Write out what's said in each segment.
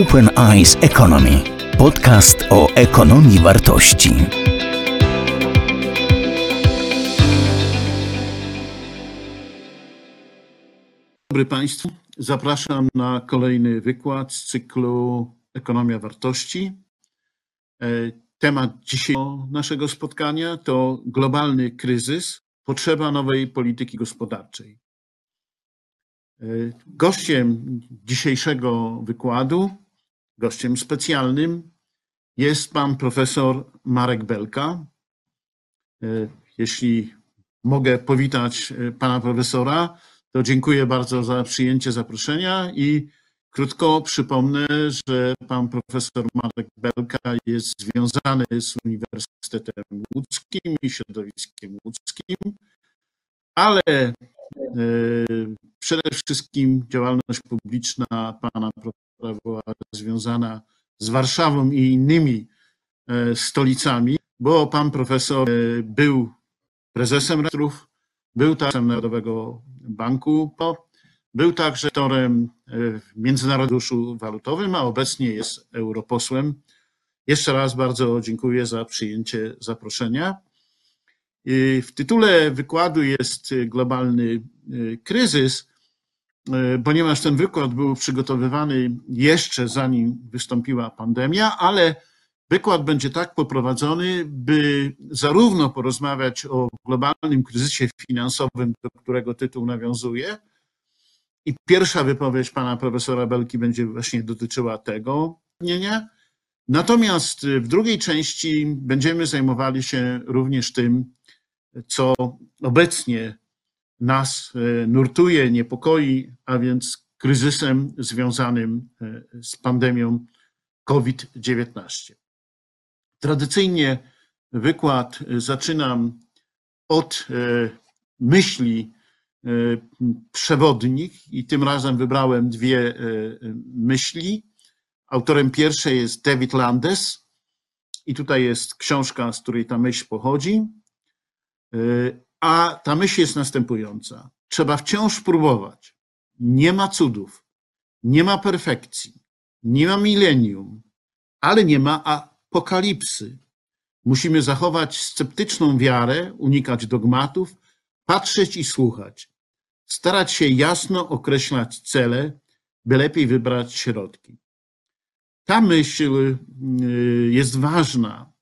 Open Eyes Economy. Podcast o ekonomii wartości. Dobry Państwu. Zapraszam na kolejny wykład z cyklu Ekonomia Wartości. E, Temat dzisiejszego naszego spotkania to globalny kryzys, potrzeba nowej polityki gospodarczej. E, Gościem dzisiejszego wykładu, gościem specjalnym jest pan profesor Marek Belka. E, Jeśli mogę powitać e, pana profesora, to dziękuję bardzo za przyjęcie zaproszenia i krótko przypomnę, że pan profesor Marek Belka jest związany z Uniwersytetem Łódzkim i środowiskiem łódzkim, ale e, przede wszystkim działalność publiczna pana profesora była związana z Warszawą i innymi e, stolicami, bo pan profesor e, był prezesem rejestrów, był także Narodowego Banku, był także torem w Międzynarodowym Walutowym, a obecnie jest europosłem. Jeszcze raz bardzo dziękuję za przyjęcie zaproszenia. W tytule wykładu jest globalny kryzys, ponieważ ten wykład był przygotowywany jeszcze zanim wystąpiła pandemia, ale wykład będzie tak poprowadzony, by zarówno porozmawiać o globalnym kryzysie finansowym, do którego tytuł nawiązuje, i pierwsza wypowiedź pana profesora Belki będzie właśnie dotyczyła tego zagadnienia. Natomiast w drugiej części będziemy zajmowali się również tym, co obecnie nas e, nurtuje, niepokoi, a więc kryzysem związanym e, z pandemią COVID-19. Tradycyjnie wykład zaczynam od e, myśli e, przewodnik i tym razem wybrałem dwie e, myśli. Autorem pierwszej jest David Landes i tutaj jest książka, z której ta myśl pochodzi. A ta myśl jest następująca. Trzeba wciąż próbować. Nie ma cudów, nie ma perfekcji, nie ma milenium, ale nie ma apokalipsy. Musimy zachować sceptyczną wiarę, unikać dogmatów, patrzeć i słuchać, starać się jasno określać cele, by lepiej wybrać środki. Ta myśl y, jest ważna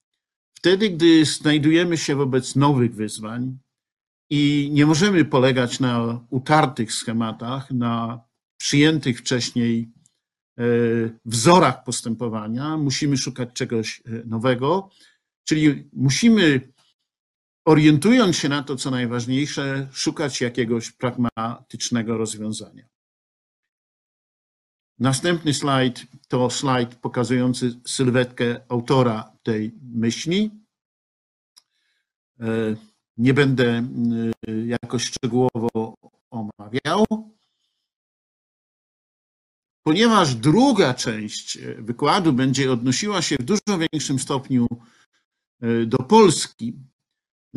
wtedy, gdy znajdujemy się wobec nowych wyzwań i nie możemy polegać na utartych schematach, na przyjętych wcześniej e, wzorach postępowania, musimy szukać czegoś e, nowego, czyli musimy, orientując się na to, co najważniejsze, szukać jakiegoś pragmatycznego rozwiązania. Następny slajd to slajd pokazujący sylwetkę autora tej myśli. E, Nie będę y, jakoś szczegółowo omawiał. Ponieważ druga część wykładu będzie odnosiła się w dużo większym stopniu y, do Polski,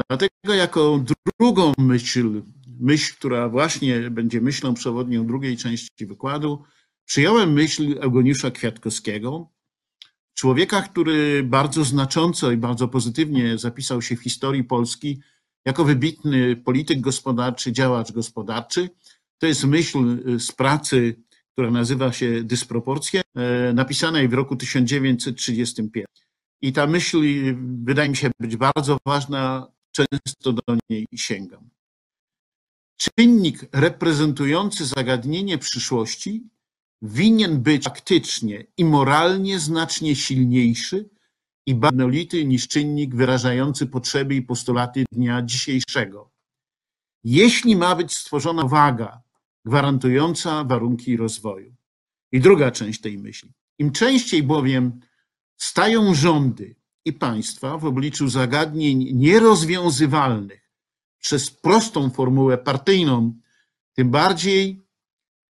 dlatego jako drugą myśl, myśl, która właśnie będzie myślą przewodnią drugiej części wykładu, przyjąłem myśl Eugeniusza Kwiatkowskiego, człowieka, który bardzo znacząco i bardzo pozytywnie zapisał się w historii Polski jako wybitny polityk gospodarczy, działacz gospodarczy. To jest myśl z pracy, która nazywa się Dysproporcje, e, napisanej w roku 1935. I ta myśl wydaje mi się być bardzo ważna, często do niej sięgam. Czynnik reprezentujący zagadnienie przyszłości winien być faktycznie i moralnie znacznie silniejszy i bardziej jednolity niż czynnik wyrażający potrzeby i postulaty dnia dzisiejszego. Jeśli ma być stworzona waga gwarantująca warunki rozwoju. I druga część tej myśli. Im częściej bowiem stają rządy i państwa w obliczu zagadnień nierozwiązywalnych przez prostą formułę partyjną, tym bardziej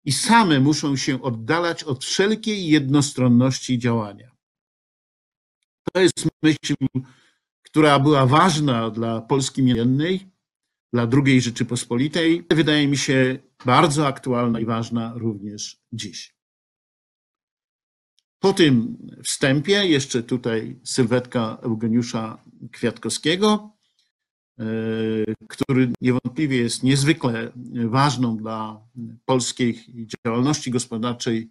i same muszą się oddalać od wszelkiej jednostronności działania. To jest myśl, która była ważna dla Polski milennej, dla II Rzeczypospolitej. Wydaje mi się bardzo aktualna i ważna również dziś. Po tym wstępie jeszcze tutaj sylwetka Eugeniusza Kwiatkowskiego, e, który niewątpliwie jest niezwykle ważną dla polskiej działalności gospodarczej.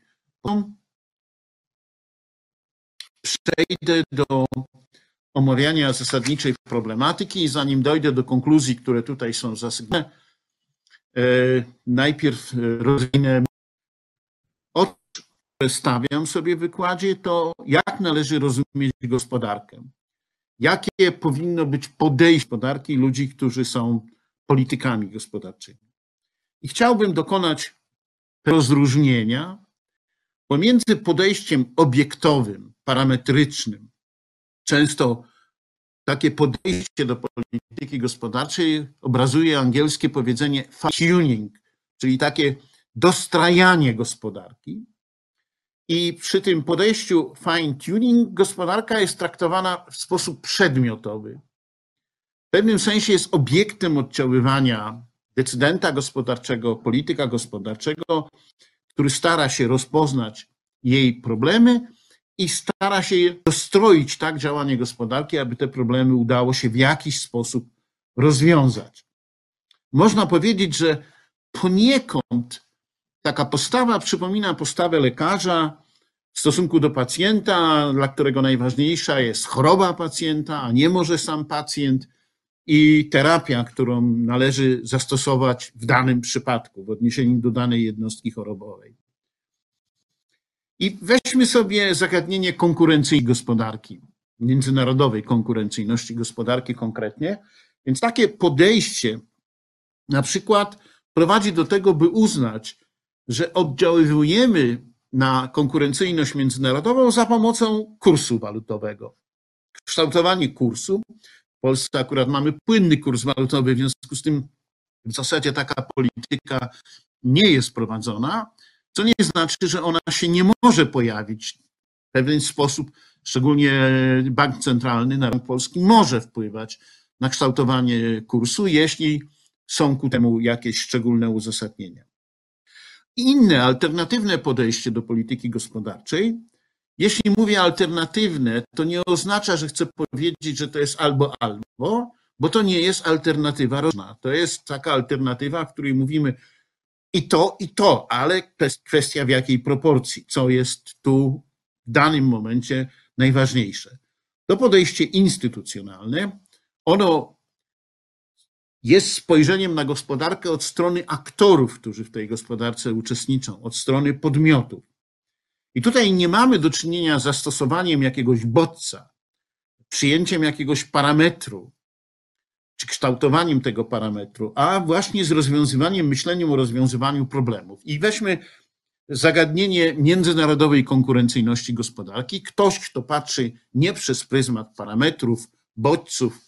Przejdę do omawiania zasadniczej problematyki i zanim dojdę do konkluzji, które tutaj są zasygnowane, e, najpierw rozwinę o stawiam sobie w wykładzie, to jak należy rozumieć gospodarkę. Jakie powinno być podejście gospodarki ludzi, którzy są politykami gospodarczymi. I chciałbym dokonać rozróżnienia pomiędzy podejściem obiektowym, parametrycznym. Często takie podejście do polityki gospodarczej obrazuje angielskie powiedzenie tuning, czyli takie dostrajanie gospodarki. I przy tym podejściu fine tuning gospodarka jest traktowana w sposób przedmiotowy. W pewnym sensie jest obiektem oddziaływania decydenta gospodarczego, polityka gospodarczego, który stara się rozpoznać jej problemy i stara się dostroić tak działanie gospodarki, aby te problemy udało się w jakiś sposób rozwiązać. Można powiedzieć, że poniekąd taka postawa przypomina postawę lekarza w stosunku do pacjenta, dla którego najważniejsza jest choroba pacjenta, a nie może sam pacjent i terapia, którą należy zastosować w danym przypadku, w odniesieniu do danej jednostki chorobowej. I weźmy sobie zagadnienie konkurencji gospodarki, międzynarodowej konkurencyjności gospodarki konkretnie. Więc takie podejście na przykład prowadzi do tego, by uznać, że oddziaływujemy na konkurencyjność międzynarodową za pomocą kursu walutowego. Kształtowanie kursu. Polsce akurat mamy płynny kurs walutowy, w związku z tym w zasadzie taka polityka nie jest prowadzona, co nie znaczy, że ona się nie może pojawić w pewien sposób, szczególnie bank centralny na rynek polski może wpływać na kształtowanie kursu, jeśli są ku temu jakieś szczególne uzasadnienia. Inne, alternatywne podejście do polityki gospodarczej. Jeśli mówię alternatywne, to nie oznacza, że chcę powiedzieć, że to jest albo albo, bo to nie jest alternatywa różna. To jest taka alternatywa, w której mówimy i to, i to, ale kwestia w jakiej proporcji, co jest tu w danym momencie najważniejsze. To podejście instytucjonalne, ono jest spojrzeniem na gospodarkę od strony aktorów, którzy w tej gospodarce uczestniczą, od strony podmiotów. I tutaj nie mamy do czynienia z zastosowaniem jakiegoś bodźca, przyjęciem jakiegoś parametru, czy kształtowaniem tego parametru, a właśnie z rozwiązywaniem, myśleniem o rozwiązywaniu problemów. I weźmy zagadnienie międzynarodowej konkurencyjności gospodarki. Ktoś, kto patrzy nie przez pryzmat parametrów, bodźców,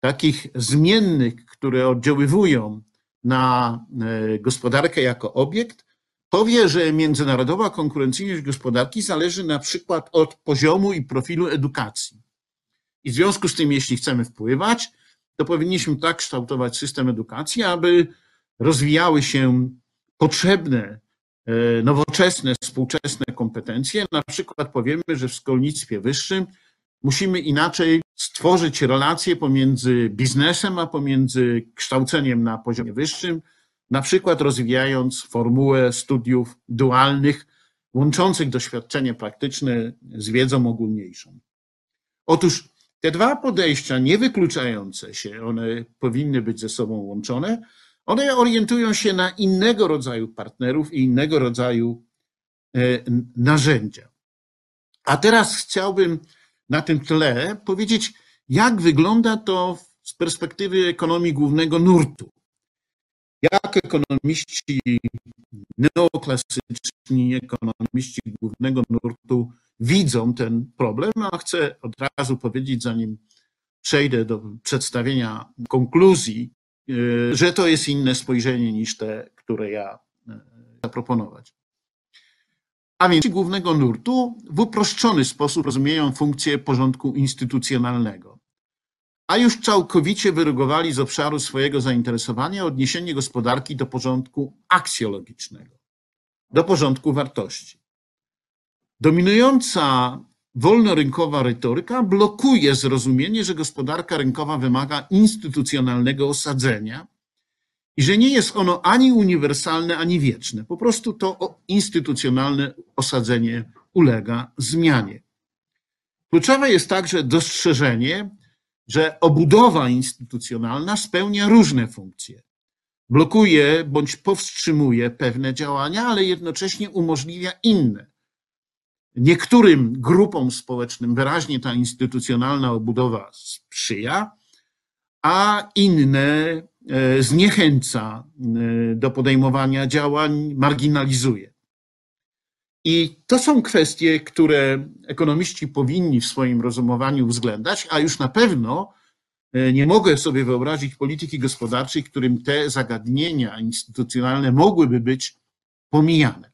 takich zmiennych, które oddziaływują na e, gospodarkę jako obiekt, powie, że międzynarodowa konkurencyjność gospodarki zależy na przykład od poziomu i profilu edukacji. I w związku z tym, jeśli chcemy wpływać, to powinniśmy tak kształtować system edukacji, aby rozwijały się potrzebne, e, nowoczesne, współczesne kompetencje. Na przykład powiemy, że w szkolnictwie wyższym musimy inaczej stworzyć relacje pomiędzy biznesem, a pomiędzy kształceniem na poziomie wyższym, na przykład rozwijając formułę studiów dualnych, łączących doświadczenie praktyczne z wiedzą ogólniejszą. Otóż te dwa podejścia niewykluczające się, one powinny być ze sobą łączone, one orientują się na innego rodzaju partnerów i innego rodzaju e, narzędzia. A teraz chciałbym na tym tle powiedzieć, jak wygląda to z perspektywy ekonomii głównego nurtu. Jak ekonomiści neoklasyczni, ekonomiści głównego nurtu widzą ten problem, a chcę od razu powiedzieć, zanim przejdę do przedstawienia konkluzji, y, że to jest inne spojrzenie niż te, które ja y, zaproponować. A więc głównego nurtu w uproszczony sposób rozumieją funkcję porządku instytucjonalnego, a już całkowicie wyrugowali z obszaru swojego zainteresowania odniesienie gospodarki do porządku aksjologicznego, do porządku wartości. Dominująca wolnorynkowa retoryka blokuje zrozumienie, że gospodarka rynkowa wymaga instytucjonalnego osadzenia i że nie jest ono ani uniwersalne, ani wieczne. Po prostu to instytucjonalne osadzenie ulega zmianie. Kluczowe jest także dostrzeżenie, że obudowa instytucjonalna spełnia różne funkcje. Blokuje bądź powstrzymuje pewne działania, ale jednocześnie umożliwia inne. Niektórym grupom społecznym wyraźnie ta instytucjonalna obudowa sprzyja, a inne e, zniechęca e, do podejmowania działań, marginalizuje. I to są kwestie, które ekonomiści powinni w swoim rozumowaniu uwzględniać, a już na pewno e, nie mogę sobie wyobrazić polityki gospodarczej, którym te zagadnienia instytucjonalne mogłyby być pomijane.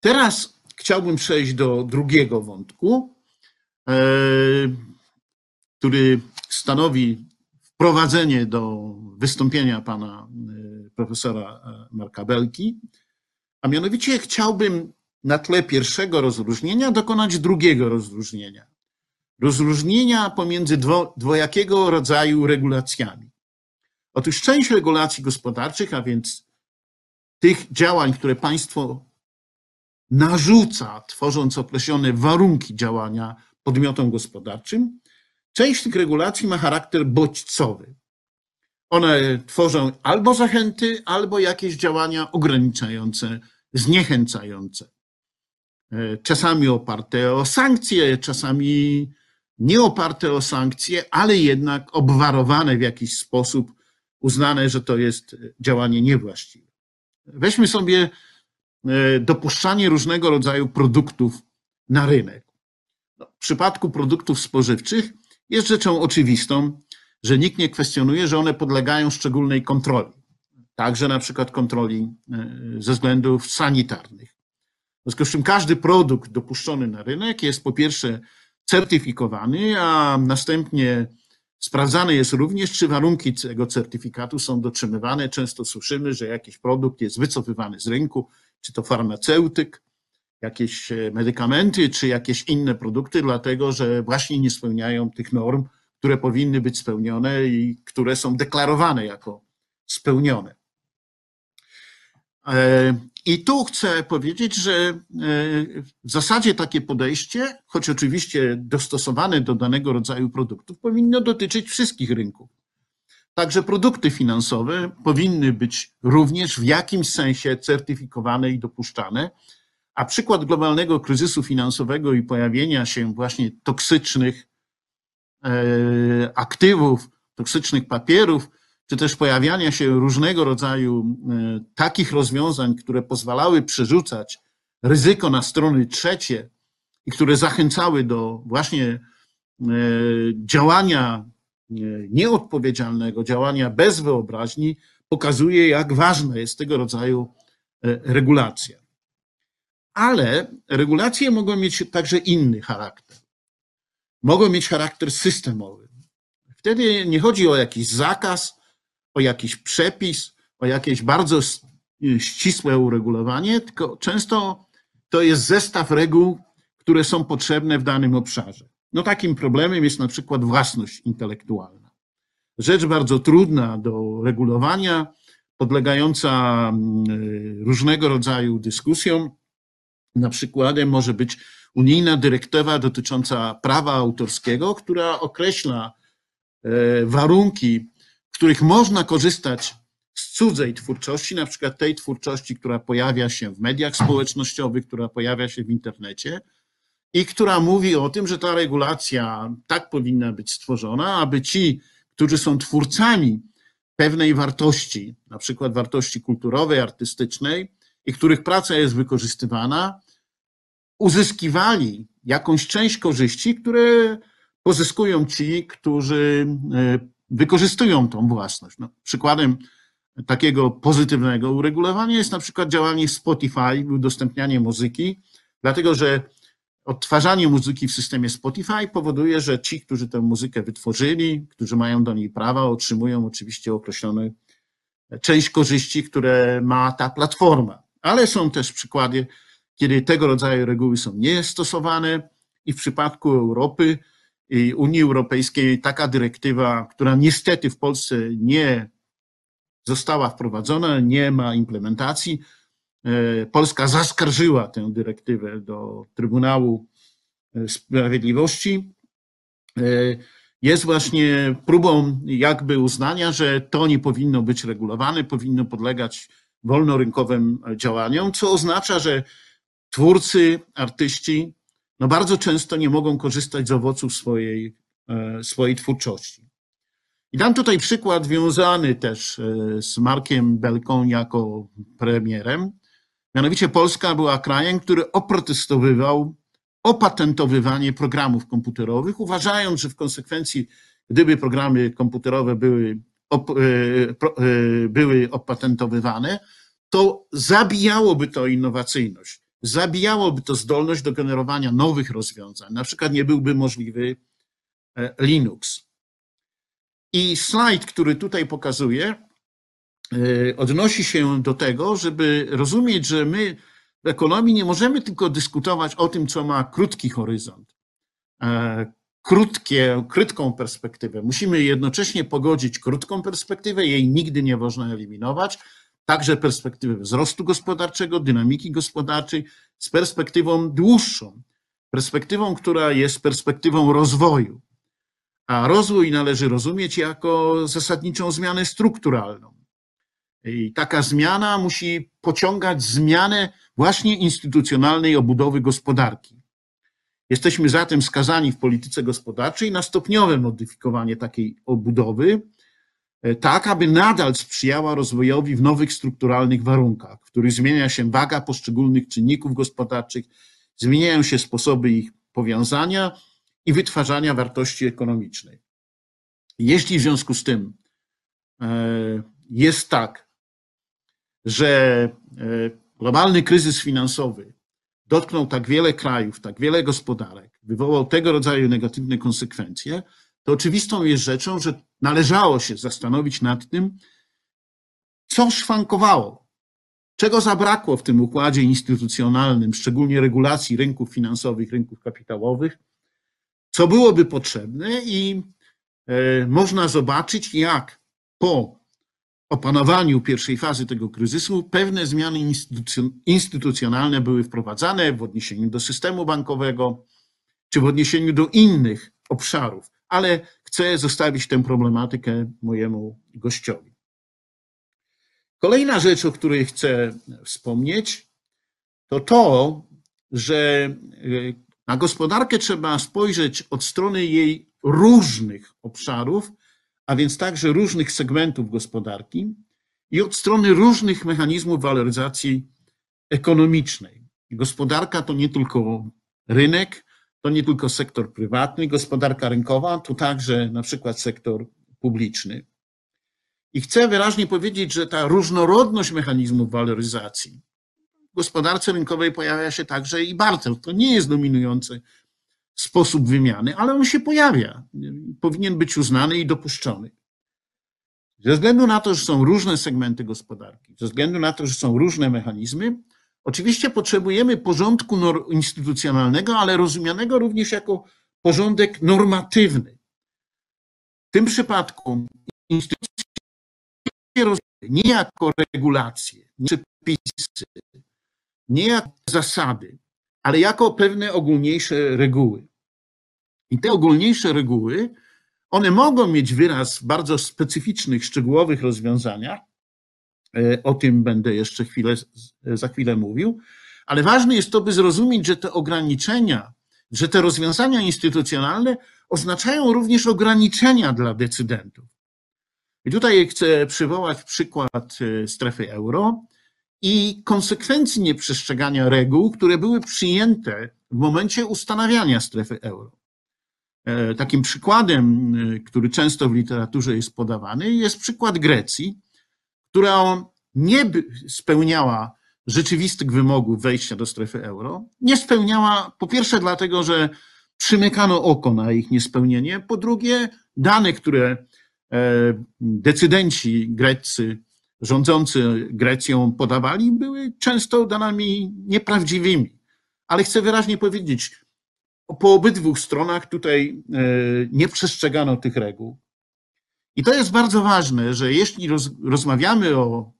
Teraz chciałbym przejść do drugiego wątku, e, który stanowi wprowadzenie do wystąpienia pana e, profesora Marka Belki a mianowicie chciałbym na tle pierwszego rozróżnienia dokonać drugiego rozróżnienia. Rozróżnienia pomiędzy dwo, dwojakiego rodzaju regulacjami. Otóż część regulacji gospodarczych, a więc tych działań, które państwo narzuca, tworząc określone warunki działania podmiotom gospodarczym, część tych regulacji ma charakter bodźcowy. One tworzą albo zachęty, albo jakieś działania ograniczające zniechęcające. E, czasami oparte o sankcje, czasami nie oparte o sankcje, ale jednak obwarowane w jakiś sposób, uznane, że to jest działanie niewłaściwe. Weźmy sobie e, dopuszczanie różnego rodzaju produktów na rynek. No, w przypadku produktów spożywczych jest rzeczą oczywistą, że nikt nie kwestionuje, że one podlegają szczególnej kontroli także na przykład kontroli e, ze względów sanitarnych. W związku z czym każdy produkt dopuszczony na rynek jest po pierwsze certyfikowany, a następnie sprawdzane jest również, czy warunki tego certyfikatu są dotrzymywane. Często słyszymy, że jakiś produkt jest wycofywany z rynku, czy to farmaceutyk, jakieś e, medykamenty, czy jakieś inne produkty, dlatego że właśnie nie spełniają tych norm, które powinny być spełnione i które są deklarowane jako spełnione. E, I tu chcę powiedzieć, że e, w zasadzie takie podejście, choć oczywiście dostosowane do danego rodzaju produktów, powinno dotyczyć wszystkich rynków. Także produkty finansowe powinny być również w jakimś sensie certyfikowane i dopuszczane. A przykład globalnego kryzysu finansowego i pojawienia się właśnie toksycznych e, aktywów, toksycznych papierów, czy też pojawiania się różnego rodzaju e, takich rozwiązań, które pozwalały przerzucać ryzyko na strony trzecie i które zachęcały do właśnie e, działania e, nieodpowiedzialnego, działania bez wyobraźni, pokazuje, jak ważna jest tego rodzaju regulacja. Ale regulacje mogą mieć także inny charakter. Mogą mieć charakter systemowy. Wtedy nie chodzi o jakiś zakaz, o jakiś przepis, o jakieś bardzo ścisłe uregulowanie, tylko często to jest zestaw reguł, które są potrzebne w danym obszarze. No takim problemem jest na przykład własność intelektualna. Rzecz bardzo trudna do regulowania, podlegająca mm, różnego rodzaju dyskusjom. Na przykładem może być unijna dyrektywa dotycząca prawa autorskiego, która określa e, warunki których można korzystać z cudzej twórczości, na przykład tej twórczości, która pojawia się w mediach społecznościowych, która pojawia się w internecie i która mówi o tym, że ta regulacja tak powinna być stworzona, aby ci, którzy są twórcami pewnej wartości, na przykład wartości kulturowej, artystycznej, i których praca jest wykorzystywana, uzyskiwali jakąś część korzyści, które pozyskują ci, którzy e, wykorzystują tą własność. No, przykładem takiego pozytywnego uregulowania jest na przykład działanie Spotify, udostępnianie muzyki, dlatego że odtwarzanie muzyki w systemie Spotify powoduje, że ci, którzy tę muzykę wytworzyli, którzy mają do niej prawa, otrzymują oczywiście określone część korzyści, które ma ta platforma. Ale są też przykłady kiedy tego rodzaju reguły są niestosowane i w przypadku Europy Unii Europejskiej taka dyrektywa, która niestety w Polsce nie została wprowadzona, nie ma implementacji. E, Polska zaskarżyła tę dyrektywę do Trybunału Sprawiedliwości. E, jest właśnie próbą jakby uznania, że to nie powinno być regulowane, powinno podlegać wolnorynkowym działaniom, co oznacza, że twórcy, artyści no bardzo często nie mogą korzystać z owoców swojej, e, swojej twórczości. I dam tutaj przykład związany też e, z Markiem Belką jako premierem. Mianowicie Polska była krajem, który oprotestowywał opatentowywanie programów komputerowych, uważając, że w konsekwencji, gdyby programy komputerowe były, op, e, były opatentowywane, to zabijałoby to innowacyjność zabijałoby to zdolność do generowania nowych rozwiązań. Na przykład nie byłby możliwy e, Linux. I slajd, który tutaj pokazuję, e, odnosi się do tego, żeby rozumieć, że my w ekonomii nie możemy tylko dyskutować o tym, co ma krótki horyzont, e, krótkie, krótką perspektywę. Musimy jednocześnie pogodzić krótką perspektywę, jej nigdy nie można eliminować, także perspektywę wzrostu gospodarczego, dynamiki gospodarczej, z perspektywą dłuższą, perspektywą, która jest perspektywą rozwoju. A rozwój należy rozumieć jako zasadniczą zmianę strukturalną. I taka zmiana musi pociągać zmianę właśnie instytucjonalnej obudowy gospodarki. Jesteśmy zatem skazani w polityce gospodarczej na stopniowe modyfikowanie takiej obudowy, tak aby nadal sprzyjała rozwojowi w nowych strukturalnych warunkach, w których zmienia się waga poszczególnych czynników gospodarczych, zmieniają się sposoby ich powiązania i wytwarzania wartości ekonomicznej. Jeśli w związku z tym e, jest tak, że e, globalny kryzys finansowy dotknął tak wiele krajów, tak wiele gospodarek, wywołał tego rodzaju negatywne konsekwencje, to oczywistą jest rzeczą, że należało się zastanowić nad tym, co szwankowało, czego zabrakło w tym układzie instytucjonalnym, szczególnie regulacji rynków finansowych, rynków kapitałowych, co byłoby potrzebne i e, można zobaczyć, jak po opanowaniu pierwszej fazy tego kryzysu pewne zmiany instytucjonalne były wprowadzane w odniesieniu do systemu bankowego czy w odniesieniu do innych obszarów ale chcę zostawić tę problematykę mojemu gościowi. Kolejna rzecz, o której chcę wspomnieć, to to, że e, na gospodarkę trzeba spojrzeć od strony jej różnych obszarów, a więc także różnych segmentów gospodarki i od strony różnych mechanizmów waloryzacji ekonomicznej. Gospodarka to nie tylko rynek, to nie tylko sektor prywatny, gospodarka rynkowa, to także na przykład sektor publiczny. I chcę wyraźnie powiedzieć, że ta różnorodność mechanizmów waloryzacji w gospodarce rynkowej pojawia się także i barter. To nie jest dominujący sposób wymiany, ale on się pojawia. Powinien być uznany i dopuszczony. Ze względu na to, że są różne segmenty gospodarki, ze względu na to, że są różne mechanizmy, Oczywiście potrzebujemy porządku instytucjonalnego, ale rozumianego również jako porządek normatywny. W tym przypadku instytucje nie jako regulacje, nie przepisy, nie jako zasady, ale jako pewne ogólniejsze reguły. I te ogólniejsze reguły, one mogą mieć wyraz w bardzo specyficznych, szczegółowych rozwiązaniach, o tym będę jeszcze chwilę, za chwilę mówił. Ale ważne jest to, by zrozumieć, że te ograniczenia, że te rozwiązania instytucjonalne oznaczają również ograniczenia dla decydentów. I tutaj chcę przywołać przykład e, strefy euro i konsekwencji nieprzestrzegania reguł, które były przyjęte w momencie ustanawiania strefy euro. E, takim przykładem, który często w literaturze jest podawany, jest przykład Grecji, która nie spełniała rzeczywistych wymogów wejścia do strefy euro. Nie spełniała, po pierwsze, dlatego, że przymykano oko na ich niespełnienie, po drugie, dane, które e, decydenci greccy rządzący Grecją podawali, były często danymi nieprawdziwymi. Ale chcę wyraźnie powiedzieć, po obydwu stronach tutaj e, nie przestrzegano tych reguł. I to jest bardzo ważne, że jeśli roz, rozmawiamy o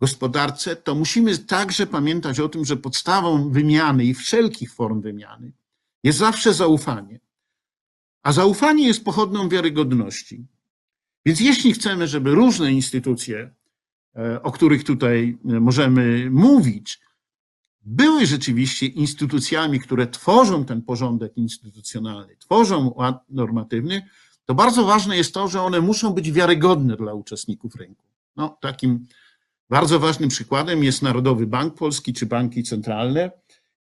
gospodarce, to musimy także pamiętać o tym, że podstawą wymiany i wszelkich form wymiany jest zawsze zaufanie. A zaufanie jest pochodną wiarygodności. Więc jeśli chcemy, żeby różne instytucje, e, o których tutaj e, możemy mówić, były rzeczywiście instytucjami, które tworzą ten porządek instytucjonalny, tworzą ład normatywny, to bardzo ważne jest to, że one muszą być wiarygodne dla uczestników rynku. No, takim bardzo ważnym przykładem jest Narodowy Bank Polski czy banki centralne,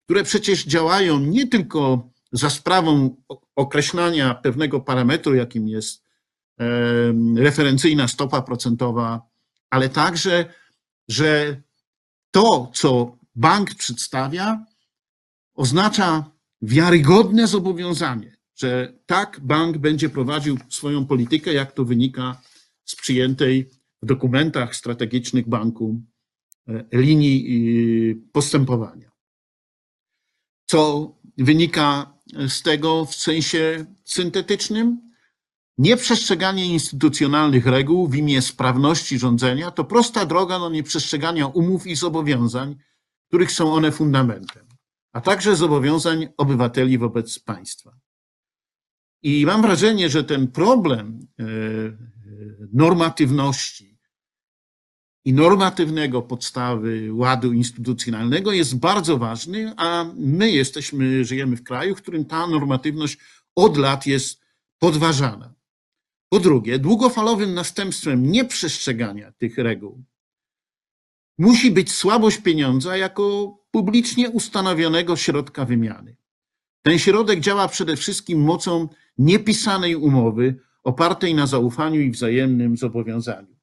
które przecież działają nie tylko za sprawą określania pewnego parametru, jakim jest referencyjna stopa procentowa, ale także, że to, co bank przedstawia, oznacza wiarygodne zobowiązanie, że tak bank będzie prowadził swoją politykę, jak to wynika z przyjętej w dokumentach strategicznych banku e, linii postępowania. Co wynika z tego w sensie syntetycznym? Nieprzestrzeganie instytucjonalnych reguł w imię sprawności rządzenia to prosta droga do nieprzestrzegania umów i zobowiązań, których są one fundamentem, a także zobowiązań obywateli wobec państwa. I mam wrażenie, że ten problem e, normatywności i normatywnego podstawy ładu instytucjonalnego jest bardzo ważny, a my jesteśmy, żyjemy w kraju, w którym ta normatywność od lat jest podważana. Po drugie, długofalowym następstwem nieprzestrzegania tych reguł musi być słabość pieniądza jako publicznie ustanowionego środka wymiany. Ten środek działa przede wszystkim mocą niepisanej umowy opartej na zaufaniu i wzajemnym zobowiązaniu.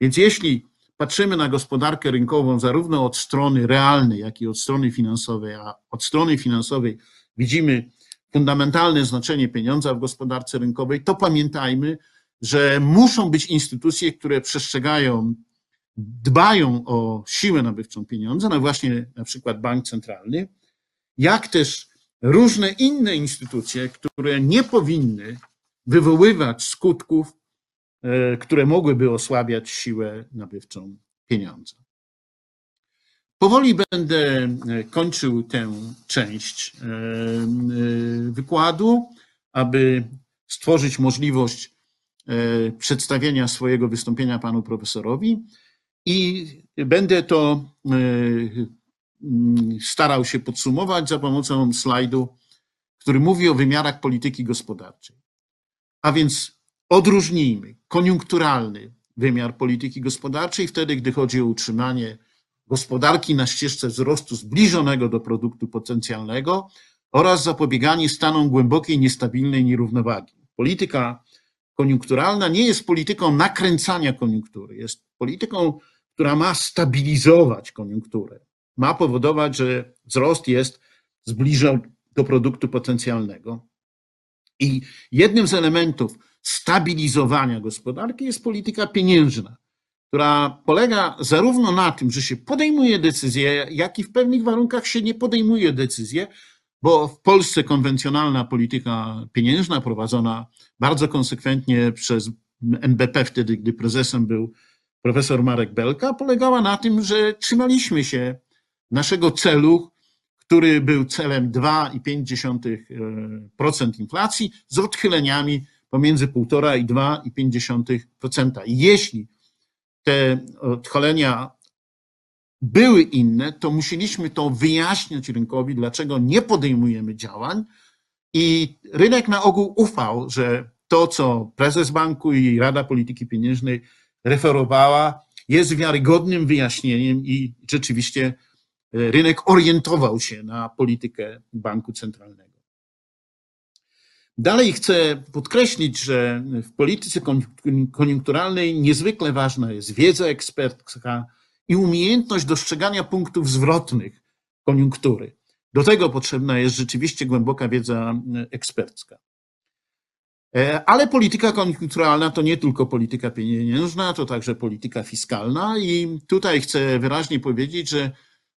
Więc jeśli patrzymy na gospodarkę rynkową zarówno od strony realnej, jak i od strony finansowej, a od strony finansowej widzimy fundamentalne znaczenie pieniądza w gospodarce rynkowej, to pamiętajmy, że muszą być instytucje, które przestrzegają, dbają o siłę nabywczą pieniądza, no właśnie na przykład bank centralny, jak też różne inne instytucje, które nie powinny wywoływać skutków, e, które mogłyby osłabiać siłę nabywczą pieniądza. Powoli będę e, kończył tę część e, wykładu, aby stworzyć możliwość przedstawienia swojego wystąpienia panu profesorowi i będę to starał się podsumować za pomocą slajdu, który mówi o wymiarach polityki gospodarczej. A więc odróżnijmy koniunkturalny wymiar polityki gospodarczej, wtedy, gdy chodzi o utrzymanie gospodarki na ścieżce wzrostu zbliżonego do produktu potencjalnego oraz zapobieganie stanom głębokiej, niestabilnej nierównowagi. Polityka koniunkturalna nie jest polityką nakręcania koniunktury, jest polityką, która ma stabilizować koniunkturę, ma powodować, że wzrost jest zbliżony do produktu potencjalnego. I jednym z elementów stabilizowania gospodarki jest polityka pieniężna, która polega zarówno na tym, że się podejmuje decyzje, jak i w pewnych warunkach się nie podejmuje decyzje, bo w Polsce konwencjonalna polityka pieniężna prowadzona bardzo konsekwentnie przez NBP, wtedy gdy prezesem był profesor Marek Belka, polegała na tym, że trzymaliśmy się naszego celu który był celem 2,5% inflacji z odchyleniami pomiędzy 1,5 i 2,5%. I jeśli te odchylenia były inne, to musieliśmy to wyjaśniać rynkowi, dlaczego nie podejmujemy działań. I rynek na ogół ufał, że to, co prezes banku i Rada Polityki Pieniężnej referowała, jest wiarygodnym wyjaśnieniem i rzeczywiście rynek orientował się na politykę banku centralnego. Dalej chcę podkreślić, że w polityce koniunkturalnej niezwykle ważna jest wiedza ekspercka i umiejętność dostrzegania punktów zwrotnych koniunktury. Do tego potrzebna jest rzeczywiście głęboka wiedza ekspercka. E, ale polityka koniunkturalna to nie tylko polityka pieniężna, to także polityka fiskalna i tutaj chcę wyraźnie powiedzieć, że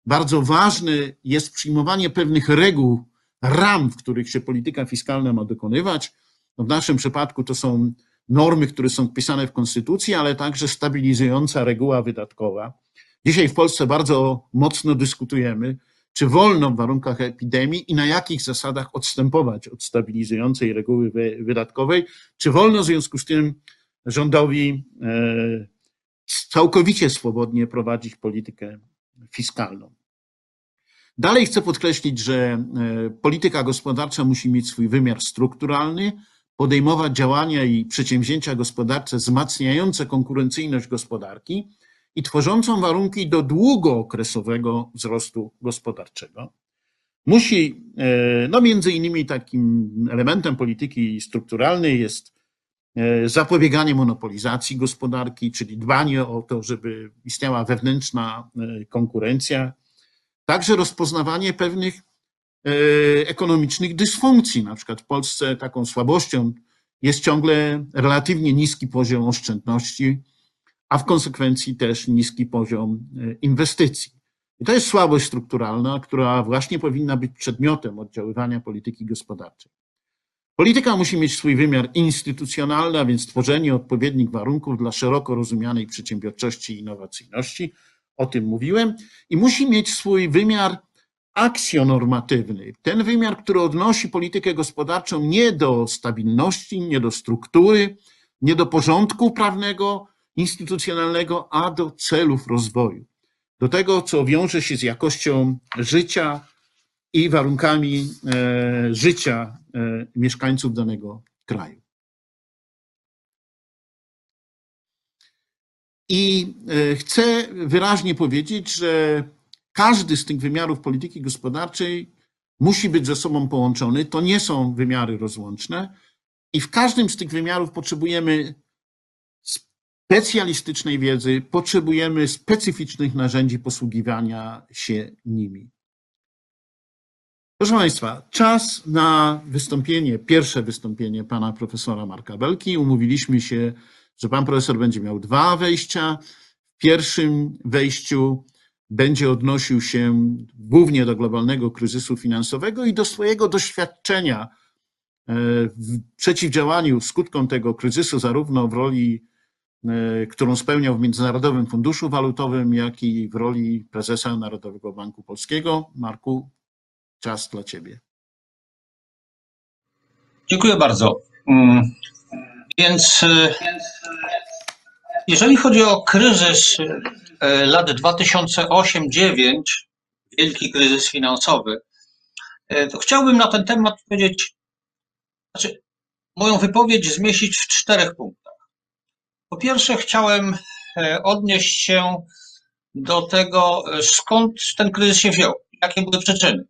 bardzo ważne jest przyjmowanie pewnych reguł, ram, w których się polityka fiskalna ma dokonywać. No, w naszym przypadku to są normy, które są wpisane w konstytucji, ale także stabilizująca reguła wydatkowa. Dzisiaj w Polsce bardzo mocno dyskutujemy, czy wolno w warunkach epidemii i na jakich zasadach odstępować od stabilizującej reguły wydatkowej, czy wolno w związku z tym rządowi e, całkowicie swobodnie prowadzić politykę fiskalną. Dalej chcę podkreślić, że e, polityka gospodarcza musi mieć swój wymiar strukturalny, podejmować działania i przedsięwzięcia gospodarcze wzmacniające konkurencyjność gospodarki i tworzącą warunki do długookresowego wzrostu gospodarczego. Musi, e, no między innymi takim elementem polityki strukturalnej jest zapobieganie monopolizacji gospodarki, czyli dbanie o to, żeby istniała wewnętrzna konkurencja, Także rozpoznawanie pewnych e, ekonomicznych dysfunkcji. Na przykład w Polsce taką słabością jest ciągle relatywnie niski poziom oszczędności, a w konsekwencji też niski poziom e, inwestycji. I to jest słabość strukturalna, która właśnie powinna być przedmiotem oddziaływania polityki gospodarczej. Polityka musi mieć swój wymiar instytucjonalny, a więc tworzenie odpowiednich warunków dla szeroko rozumianej przedsiębiorczości i innowacyjności, o tym mówiłem, i musi mieć swój wymiar akcjonormatywny. Ten wymiar, który odnosi politykę gospodarczą nie do stabilności, nie do struktury, nie do porządku prawnego, instytucjonalnego, a do celów rozwoju. Do tego, co wiąże się z jakością życia i warunkami e, życia mieszkańców danego kraju. I e, chcę wyraźnie powiedzieć, że każdy z tych wymiarów polityki gospodarczej musi być ze sobą połączony. To nie są wymiary rozłączne. I w każdym z tych wymiarów potrzebujemy specjalistycznej wiedzy, potrzebujemy specyficznych narzędzi posługiwania się nimi. Proszę Państwa, czas na wystąpienie, pierwsze wystąpienie pana profesora Marka Belki. Umówiliśmy się że pan profesor będzie miał dwa wejścia. W pierwszym wejściu będzie odnosił się głównie do globalnego kryzysu finansowego i do swojego doświadczenia e, w przeciwdziałaniu skutkom tego kryzysu, zarówno w roli, e, którą spełniał w Międzynarodowym Funduszu Walutowym, jak i w roli prezesa Narodowego Banku Polskiego. Marku, czas dla Ciebie. Dziękuję bardzo. Mm, więc e, jeżeli chodzi o kryzys e, lat 2008-2009, wielki kryzys finansowy, e, to chciałbym na ten temat powiedzieć, znaczy moją wypowiedź zmieścić w czterech punktach. Po pierwsze, chciałem odnieść się do tego, skąd ten kryzys się wziął, jakie były przyczyny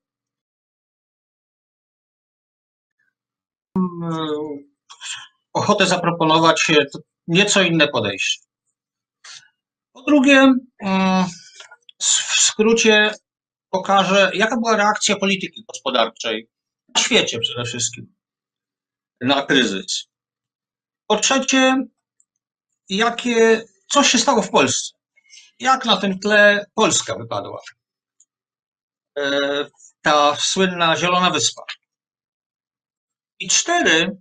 ochotę zaproponować nieco inne podejście. Po drugie, mm, w skrócie pokażę, jaka była reakcja polityki gospodarczej na świecie przede wszystkim na kryzys. Po trzecie, jakie, co się stało w Polsce? Jak na tym tle Polska wypadła? E, ta słynna Zielona Wyspa. I cztery,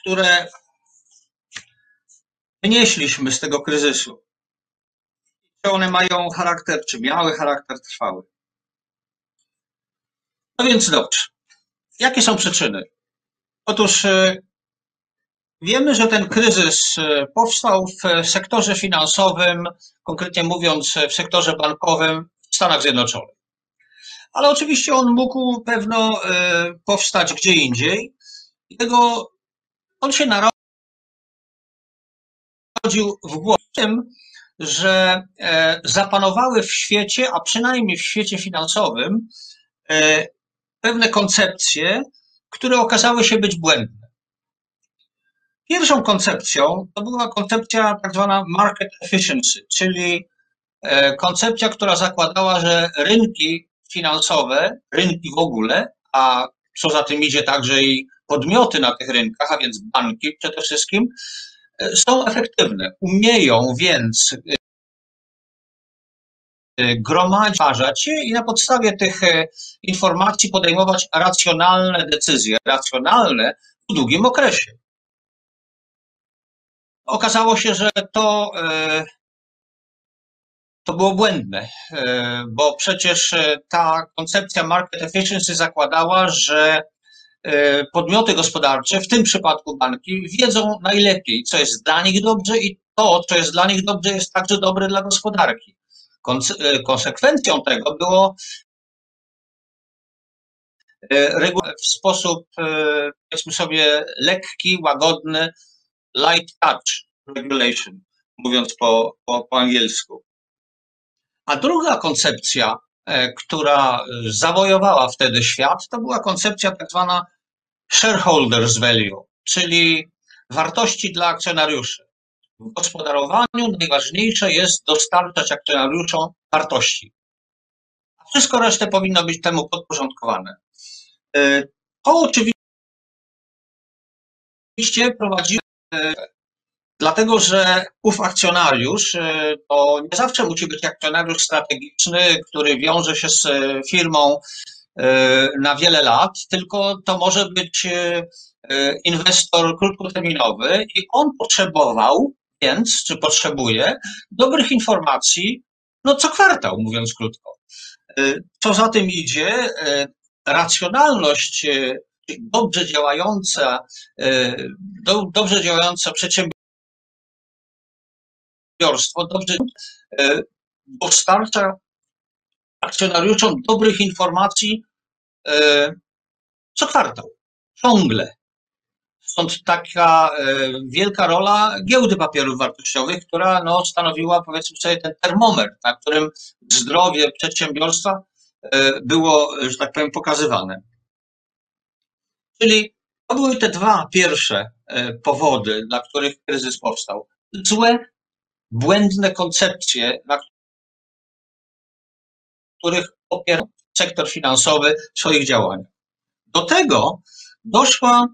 które wynieśliśmy z tego kryzysu. Czy one mają charakter, czy miały charakter trwały. No więc dobrze. Jakie są przyczyny? Otóż e, wiemy, że ten kryzys e, powstał w sektorze finansowym, konkretnie mówiąc w sektorze bankowym w Stanach Zjednoczonych. Ale oczywiście on mógł pewno e, powstać gdzie indziej. I tego on się narodził w głowie tym, że e, zapanowały w świecie, a przynajmniej w świecie finansowym, e, pewne koncepcje, które okazały się być błędne. Pierwszą koncepcją to była koncepcja tak zwana market efficiency, czyli koncepcja, która zakładała, że rynki finansowe, rynki w ogóle, a co za tym idzie także i podmioty na tych rynkach, a więc banki przede wszystkim, są efektywne. Umieją więc gromadzić się i na podstawie tych informacji podejmować racjonalne decyzje, racjonalne w długim okresie. Okazało się, że to, e, to było błędne, e, bo przecież e, ta koncepcja market efficiency zakładała, że podmioty gospodarcze, w tym przypadku banki, wiedzą najlepiej, co jest dla nich dobrze i to, co jest dla nich dobrze, jest także dobre dla gospodarki. Konsekwencją tego było w sposób, powiedzmy sobie, lekki, łagodny, light touch regulation, mówiąc po, po, po angielsku. A druga koncepcja, e, która zawojowała wtedy świat, to była koncepcja tak zwana shareholders value, czyli wartości dla akcjonariuszy. W gospodarowaniu najważniejsze jest dostarczać akcjonariuszom wartości. A wszystko resztę powinno być temu podporządkowane. E, to oczywiście prowadzi Dlatego, że ów akcjonariusz e, to nie zawsze musi być akcjonariusz strategiczny, który wiąże się z e, firmą e, na wiele lat, tylko to może być inwestor krótkoterminowy i on potrzebował, więc, czy potrzebuje, dobrych informacji, no co kwartał, mówiąc krótko. Co za tym idzie, racjonalność dobrze działająca, dobrze przedsiębiorstwo, przedsiębiorstwo dobrze e, dostarcza akcjonariuszom dobrych informacji e, co kwartał, ciągle. Stąd taka e, wielka rola giełdy papierów wartościowych, która no, stanowiła powiedzmy sobie ten termometr, na którym zdrowie przedsiębiorstwa było, że tak powiem, pokazywane. Czyli to były te dwa pierwsze powody, dla których kryzys powstał. Złe błędne koncepcje, na których opiera sektor finansowy w swoich działaniach. Do tego doszła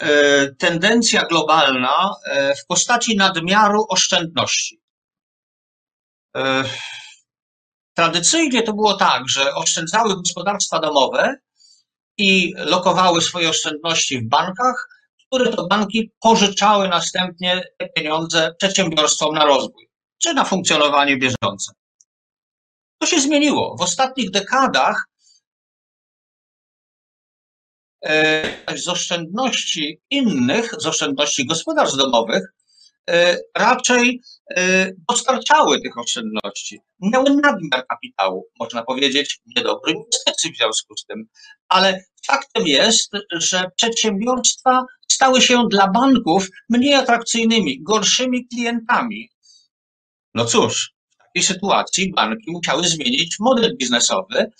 e, tendencja globalna e, w postaci nadmiaru oszczędności. E, tradycyjnie to było tak, że oszczędzały gospodarstwa domowe i lokowały swoje oszczędności w bankach, które to banki pożyczały następnie te pieniądze przedsiębiorstwom na rozwój czy na funkcjonowanie bieżące. To się zmieniło. W ostatnich dekadach e, z oszczędności innych, z oszczędności gospodarstw domowych, e, raczej e, dostarczały tych oszczędności. Miały nadmiar kapitału, można powiedzieć, niedobry inwestycji w związku z tym. Ale faktem jest, że przedsiębiorstwa stały się dla banków mniej atrakcyjnymi, gorszymi klientami. No cóż, w takiej sytuacji banki musiały zmienić model biznesowy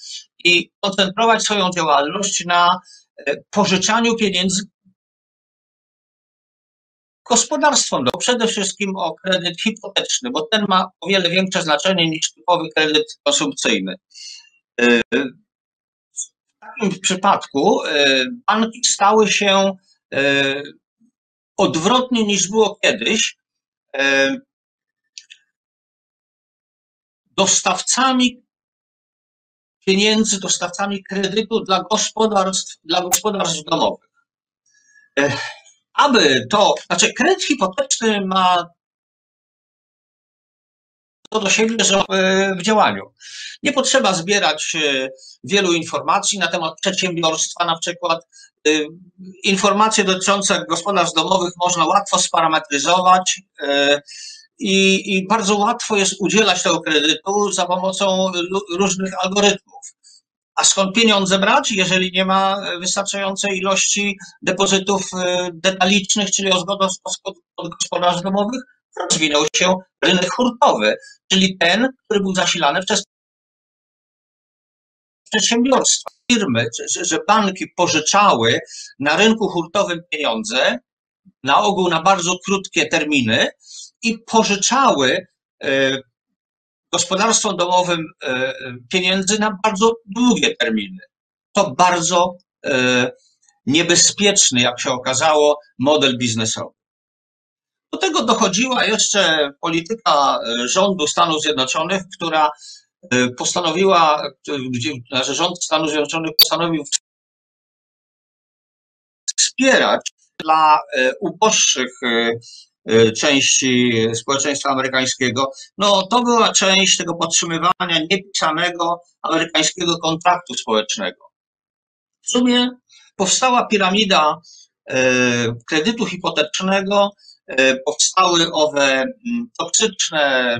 i koncentrować swoją działalność na e, pożyczaniu pieniędzy gospodarstwom, no przede wszystkim o kredyt hipoteczny, bo ten ma o wiele większe znaczenie niż typowy kredyt konsumpcyjny. E, takim przypadku e, banki stały się odwrotnie niż było kiedyś, dostawcami pieniędzy, dostawcami kredytu dla gospodarstw, dla gospodarstw domowych. Aby to, znaczy kredyt hipoteczny ma to do siebie, że e, w działaniu. Nie potrzeba zbierać e, wielu informacji na temat przedsiębiorstwa, na przykład e, informacje dotyczące gospodarstw domowych można łatwo sparametryzować i, i bardzo łatwo jest udzielać tego kredytu za pomocą różnych algorytmów. A skąd pieniądze brać, jeżeli nie ma wystarczającej ilości depozytów y, detalicznych, czyli od gospodarstw domowych? Rozwinął się rynek hurtowy, czyli ten, który był zasilany przez przedsiębiorstwa, firmy, że banki pożyczały na rynku hurtowym pieniądze, na ogół na bardzo krótkie terminy, i pożyczały e, gospodarstwom domowym e, pieniędzy na bardzo długie terminy. To bardzo niebezpieczny, jak się okazało, model biznesowy. Do tego dochodziła jeszcze polityka rządu Stanów Zjednoczonych, która postanowiła, gdzie znaczy rząd Stanów Zjednoczonych postanowił wspierać dla uboższych części społeczeństwa amerykańskiego, no to była część tego podtrzymywania niepisanego amerykańskiego kontraktu społecznego. W sumie powstała piramida kredytu hipotecznego, powstały owe mm, toksyczne,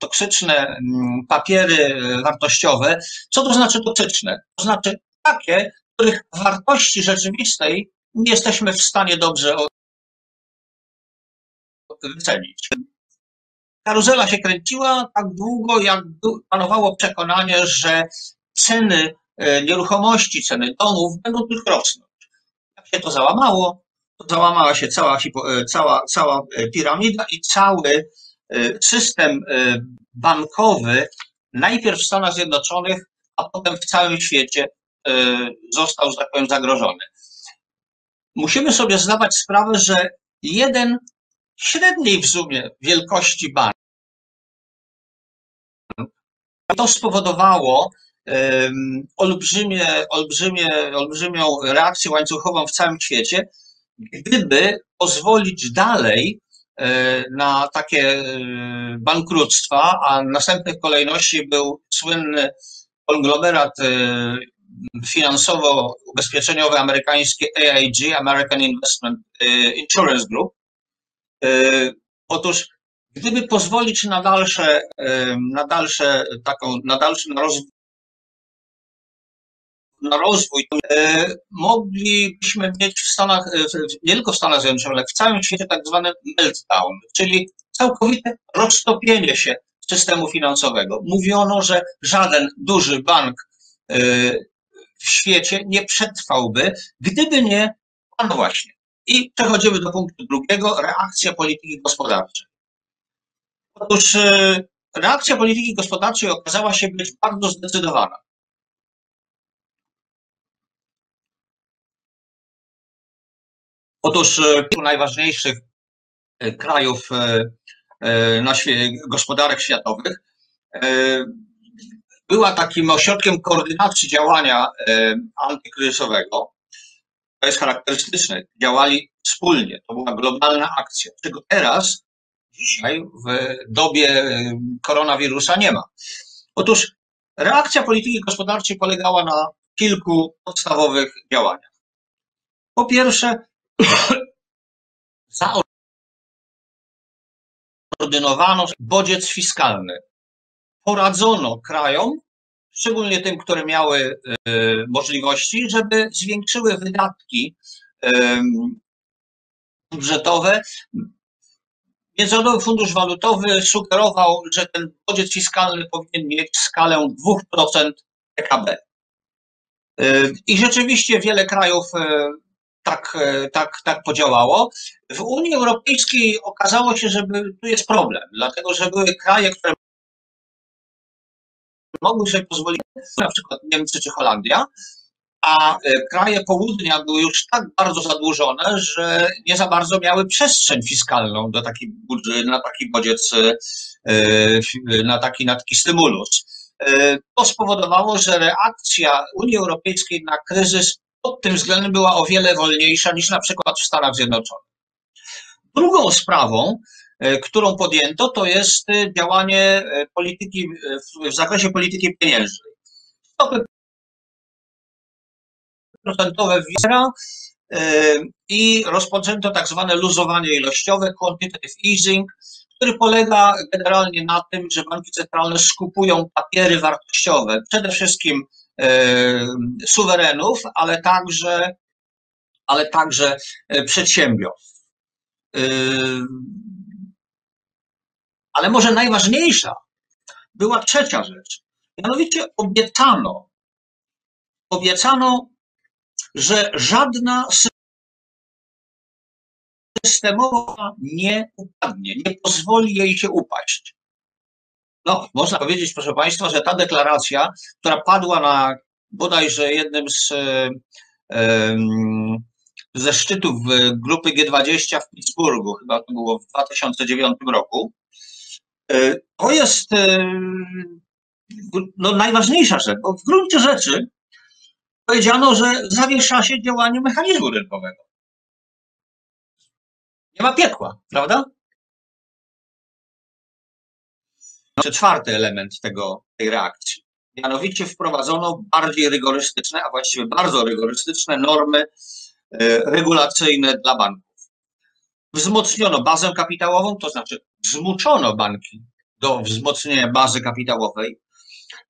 toksyczne mm, papiery wartościowe. Co to znaczy toksyczne? To znaczy takie, których wartości rzeczywistej nie jesteśmy w stanie dobrze wycenić. Karuzela się kręciła tak długo, jak panowało przekonanie, że ceny e, nieruchomości, ceny domów będą tylko rosnąć. Jak się to załamało, załamała się cała, e, cała, cała e, piramida i cały system bankowy, najpierw w Stanach Zjednoczonych, a potem w całym świecie został, że tak powiem, zagrożony. Musimy sobie zdawać sprawę, że jeden średniej w sumie wielkości bank. To spowodowało olbrzymie, olbrzymie, olbrzymią reakcję łańcuchową w całym świecie, gdyby pozwolić dalej e, na takie e, bankructwa, a następnych kolejności był słynny konglomerat e, finansowo-ubezpieczeniowy amerykański AIG, American Investment Insurance Group, otóż, gdyby pozwolić na dalsze, na dalsze taką, na dalszy rozwój, na rozwój, e, moglibyśmy mieć w Stanach, nie tylko w Stanach Zjednoczonych, ale w całym świecie tak zwany meltdown, czyli całkowite roztopienie się systemu finansowego. Mówiono, że żaden duży bank w świecie nie przetrwałby, gdyby nie, no właśnie, i przechodzimy do punktu drugiego, reakcja polityki gospodarczej. Otóż e, reakcja polityki gospodarczej okazała się być bardzo zdecydowana. Otóż e, kilku najważniejszych e, krajów na świecie, gospodarek światowych była takim ośrodkiem koordynacji działania antykryzysowego to jest charakterystyczne, działali wspólnie, to była globalna akcja, czego teraz, dzisiaj, w dobie koronawirusa nie ma. Otóż reakcja polityki gospodarczej polegała na kilku podstawowych działaniach. Po pierwsze, zaordynowano bodziec fiskalny. Poradzono krajom, szczególnie tym, które miały e, możliwości, żeby zwiększyły wydatki budżetowe. Międzynarodowy Fundusz Walutowy sugerował, że ten budżet fiskalny powinien mieć skalę 2% PKB. E, I rzeczywiście wiele krajów e, tak, tak, tak podziałało. W Unii Europejskiej okazało się, że tu jest problem, dlatego że były kraje, które mogły sobie pozwolić, na przykład Niemcy czy Holandia, a e, kraje południa były już tak bardzo zadłużone, że nie za bardzo miały przestrzeń fiskalną do taki, na taki bodziec, e, e, na taki, na taki stymulus. To spowodowało, że reakcja Unii Europejskiej na kryzys pod tym względem była o wiele wolniejsza niż na przykład w Stanach Zjednoczonych. Drugą sprawą E, którą podjęto, to jest e, działanie e, polityki w zakresie polityki pieniężnej. Stopy procentowe wiera i rozpoczęto tak zwane luzowanie ilościowe, quantitative easing, który polega generalnie na tym, że banki centralne skupują papiery wartościowe, przede wszystkim suwerenów, ale także, ale także przedsiębiorstw. Ale może najważniejsza była trzecia rzecz. Mianowicie obiecano, obiecano, że żadna systemowa nie upadnie, nie pozwoli jej się upaść. No, można powiedzieć, proszę Państwa, że ta deklaracja, która padła na bodajże jednym z ze szczytu grupy G20 w Pittsburghu, chyba to było w 2009 roku. To jest no, najważniejsza rzecz, bo w gruncie rzeczy powiedziano, że zawiesza się działanie mechanizmu rynkowego. Nie ma piekła, prawda? Czwarty element tego, tej reakcji. Mianowicie wprowadzono bardziej rygorystyczne, a właściwie bardzo rygorystyczne normy e, regulacyjne dla banków. Wzmocniono bazę kapitałową, to znaczy zmuszono banki do wzmocnienia bazy kapitałowej,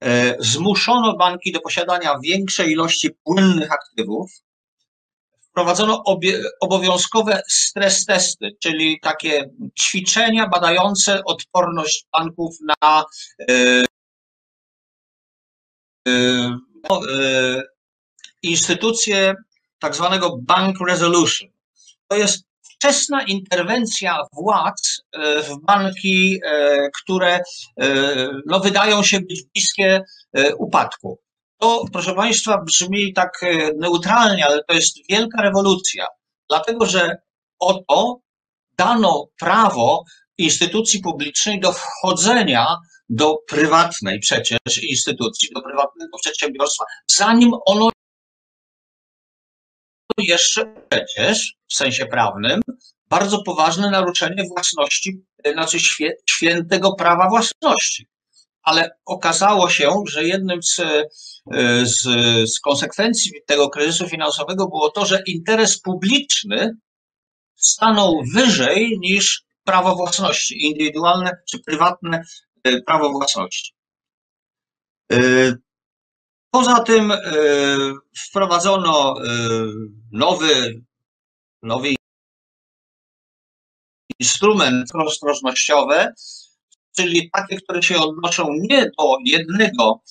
e, zmuszono banki do posiadania większej ilości płynnych aktywów, wprowadzono obie, obowiązkowe stres testy, czyli takie ćwiczenia badające odporność banków na e, instytucje tak zwanego bank resolution. To jest wczesna interwencja władz w banki, które no, wydają się być bliskie upadku. To, proszę Państwa, brzmi tak neutralnie, ale to jest wielka rewolucja, dlatego że oto dano prawo instytucji publicznej do wchodzenia do prywatnej przecież instytucji, do prywatnego przedsiębiorstwa, zanim ono jeszcze przecież w sensie prawnym bardzo poważne naruszenie własności, znaczy świętego prawa własności. Ale okazało się, że jednym z, z, z konsekwencji tego kryzysu finansowego było to, że interes publiczny stanął wyżej niż prawo własności, indywidualne czy prywatne e, prawo własności. E, poza tym e, wprowadzono nowy, nowy instrument ostrożnościowy, czyli takie, które się odnoszą nie do jednego,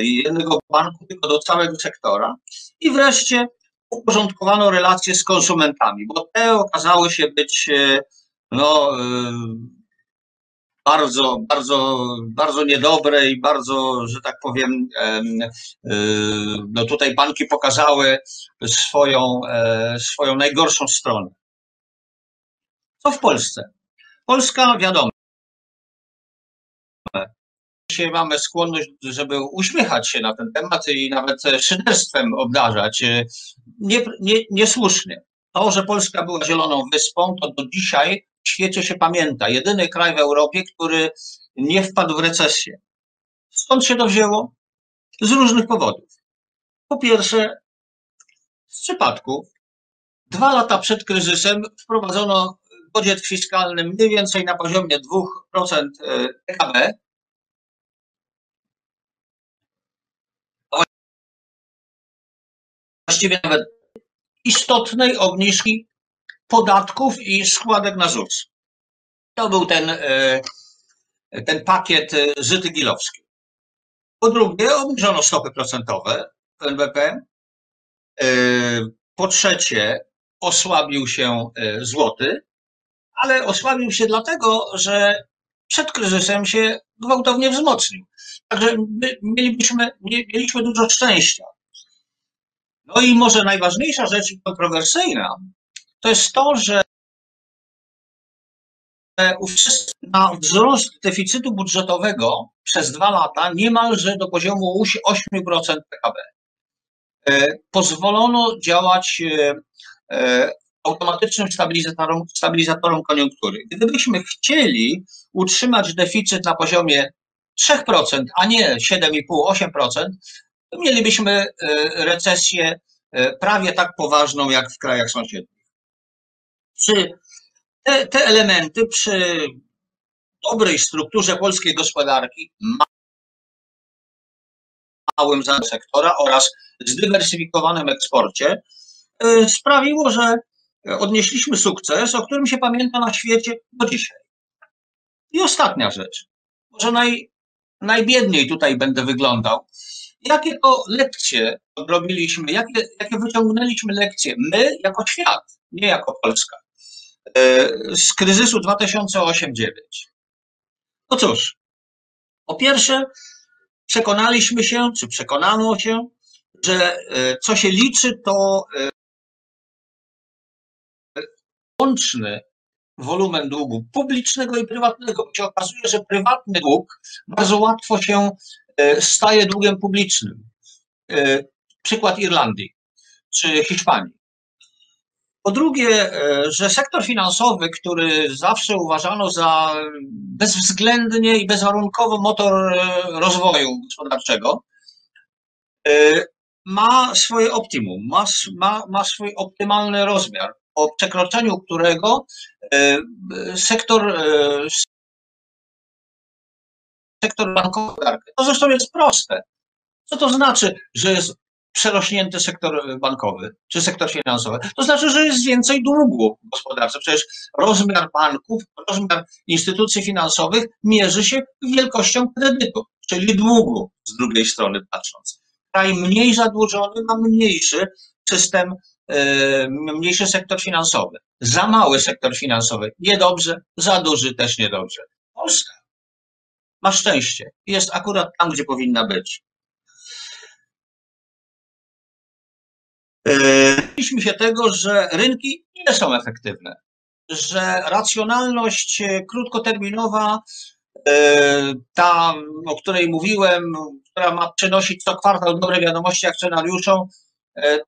jednego banku, tylko do całego sektora. I wreszcie uporządkowano relacje z konsumentami, bo te okazały się być no, bardzo, bardzo, bardzo niedobre i bardzo, że tak powiem, no tutaj banki pokazały swoją, e, swoją najgorszą stronę. Co w Polsce? Polska, wiadomo, Dzisiaj mamy skłonność, żeby uśmiechać się na ten temat i nawet szyderstwem obdarzać. Nie, nie, niesłusznie. To, że Polska była zieloną wyspą, to do dzisiaj w świecie się pamięta. Jedyny kraj w Europie, który nie wpadł w recesję. Skąd się to wzięło? Z różnych powodów. Po pierwsze, z przypadków. Dwa lata przed kryzysem wprowadzono budżet fiskalny mniej więcej na poziomie 2% PKB. Właściwie nawet istotnej obniżki podatków i składek na ZUS. To był ten, e, ten pakiet e, Żytygilowski. Po drugie, obniżono stopy procentowe w NBP. E, po trzecie, osłabił się złoty, ale osłabił się dlatego, że przed kryzysem się gwałtownie wzmocnił. Także mielibyśmy, mieliśmy dużo szczęścia. No i może najważniejsza rzecz kontrowersyjna to jest to, że na wzrost deficytu budżetowego przez dwa lata niemalże do poziomu 8% PKB. E, pozwolono działać e, e, automatycznym stabilizatorom, stabilizatorom koniunktury. Gdybyśmy chcieli utrzymać deficyt na poziomie 3%, a nie 7,5-8%, to mielibyśmy recesję prawie tak poważną jak w krajach sąsiednich przy te, te elementy przy dobrej strukturze polskiej gospodarki, małym sektora oraz zdywersyfikowanym eksporcie, y, sprawiło, że odnieśliśmy sukces, o którym się pamięta na świecie do dzisiaj. I ostatnia rzecz, może naj, najbiedniej tutaj będę wyglądał. Jakie to lekcje odrobiliśmy, jakie, jakie wyciągnęliśmy lekcje my jako świat, nie jako Polska. E, z kryzysu 2008-2009? No cóż, po pierwsze, przekonaliśmy się, czy przekonano się, że e, co się liczy, to e, łączny wolumen długu publicznego i prywatnego. Bo się okazuje, że prywatny dług bardzo łatwo się staje długiem publicznym. Przykład Irlandii czy Hiszpanii. Po drugie, że sektor finansowy, który zawsze uważano za bezwzględnie i bezwarunkowo motor rozwoju gospodarczego, ma swoje optimum, ma, ma, ma swój optymalny rozmiar, po przekroczeniu którego e, sektor, e, sektor bankowy, to zresztą jest proste. Co to znaczy, że jest przerośnięty sektor bankowy czy sektor finansowy? To znaczy, że jest więcej długu w gospodarce. Przecież rozmiar banków, rozmiar instytucji finansowych mierzy się wielkością kredytu, czyli długu z drugiej strony patrząc kraj mniej zadłużony ma mniejszy system, e, mniejszy sektor finansowy. Za mały sektor finansowy niedobrze, za duży też niedobrze. Polska ma szczęście. Jest akurat tam, gdzie powinna być. Mieliśmy się tego, że rynki nie są efektywne, że racjonalność krótkoterminowa, e, ta, o której mówiłem, która ma przynosić co kwartał dobre wiadomości akcjonariuszom, e,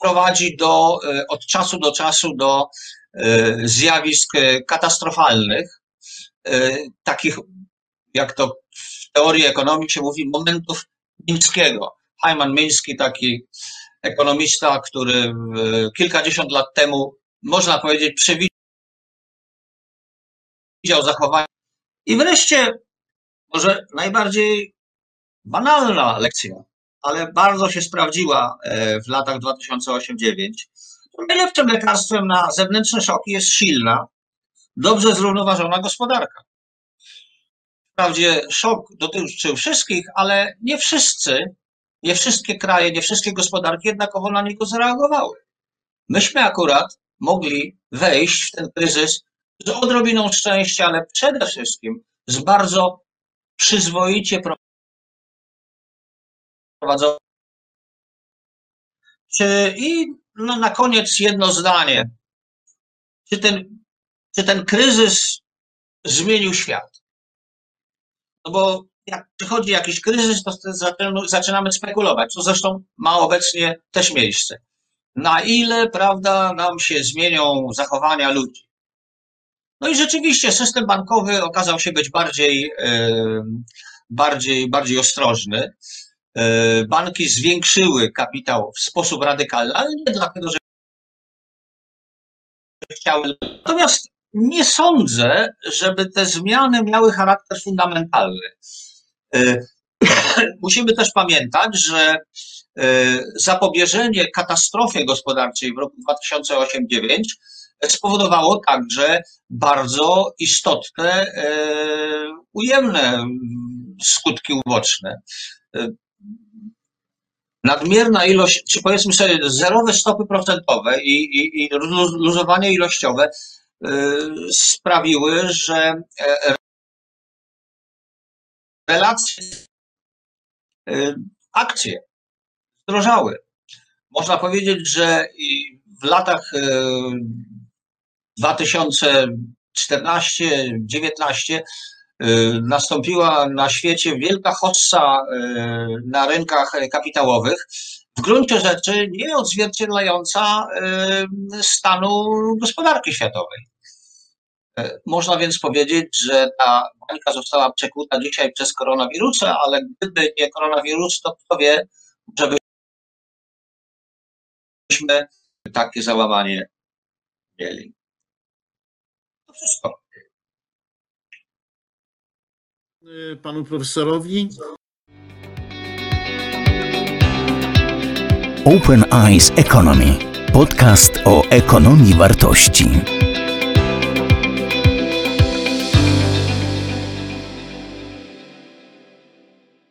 prowadzi do, e, od czasu do czasu do e, zjawisk katastrofalnych, takich jak to w teorii ekonomii się mówi, momentów Mińskiego. Hyman Miński, taki ekonomista, który kilkadziesiąt lat temu, można powiedzieć, przewidział zachowanie. I wreszcie, może najbardziej banalna lekcja, ale bardzo się sprawdziła e, w latach 2008-2009. Najlepszym lekarstwem na zewnętrzne szoki jest silna, dobrze zrównoważona gospodarka. Wprawdzie szok dotyczył wszystkich, ale nie wszyscy, nie wszystkie kraje, nie wszystkie gospodarki jednakowo na niego zareagowały. Myśmy akurat mogli wejść w ten kryzys z odrobiną szczęścia, ale przede wszystkim z bardzo przyzwoicie prowadzą. Czy, I no, na koniec jedno zdanie. Czy ten, czy ten kryzys zmienił świat? No bo jak przychodzi jakiś kryzys, to zaczynamy spekulować, co zresztą ma obecnie też miejsce. Na ile, prawda, nam się zmienią zachowania ludzi? No i rzeczywiście system bankowy okazał się być bardziej, bardziej, bardziej ostrożny. E, banki zwiększyły kapitał w sposób radykalny, ale nie dlatego, że chciały. Natomiast nie sądzę, żeby te zmiany miały charakter fundamentalny. E, musimy też pamiętać, że e, zapobieżenie katastrofie gospodarczej w roku 2008-2009 spowodowało także bardzo istotne, ujemne skutki uboczne nadmierna ilość, czy powiedzmy sobie zerowe stopy procentowe i, i, i luzowanie ilościowe sprawiły, że e, relacje, y, akcje zdrożały. Można powiedzieć, że w latach 2014-19 Y, nastąpiła na świecie wielka hossa na rynkach kapitałowych, w gruncie rzeczy nie odzwierciedlająca y, stanu gospodarki światowej. Można więc powiedzieć, że ta bańka została przekuta dzisiaj przez koronawirusa, ale gdyby nie koronawirus, to kto wie, może byśmy takie załamanie mieli. To wszystko. panu profesorowi. Open Eyes Economy. Podcast o ekonomii wartości.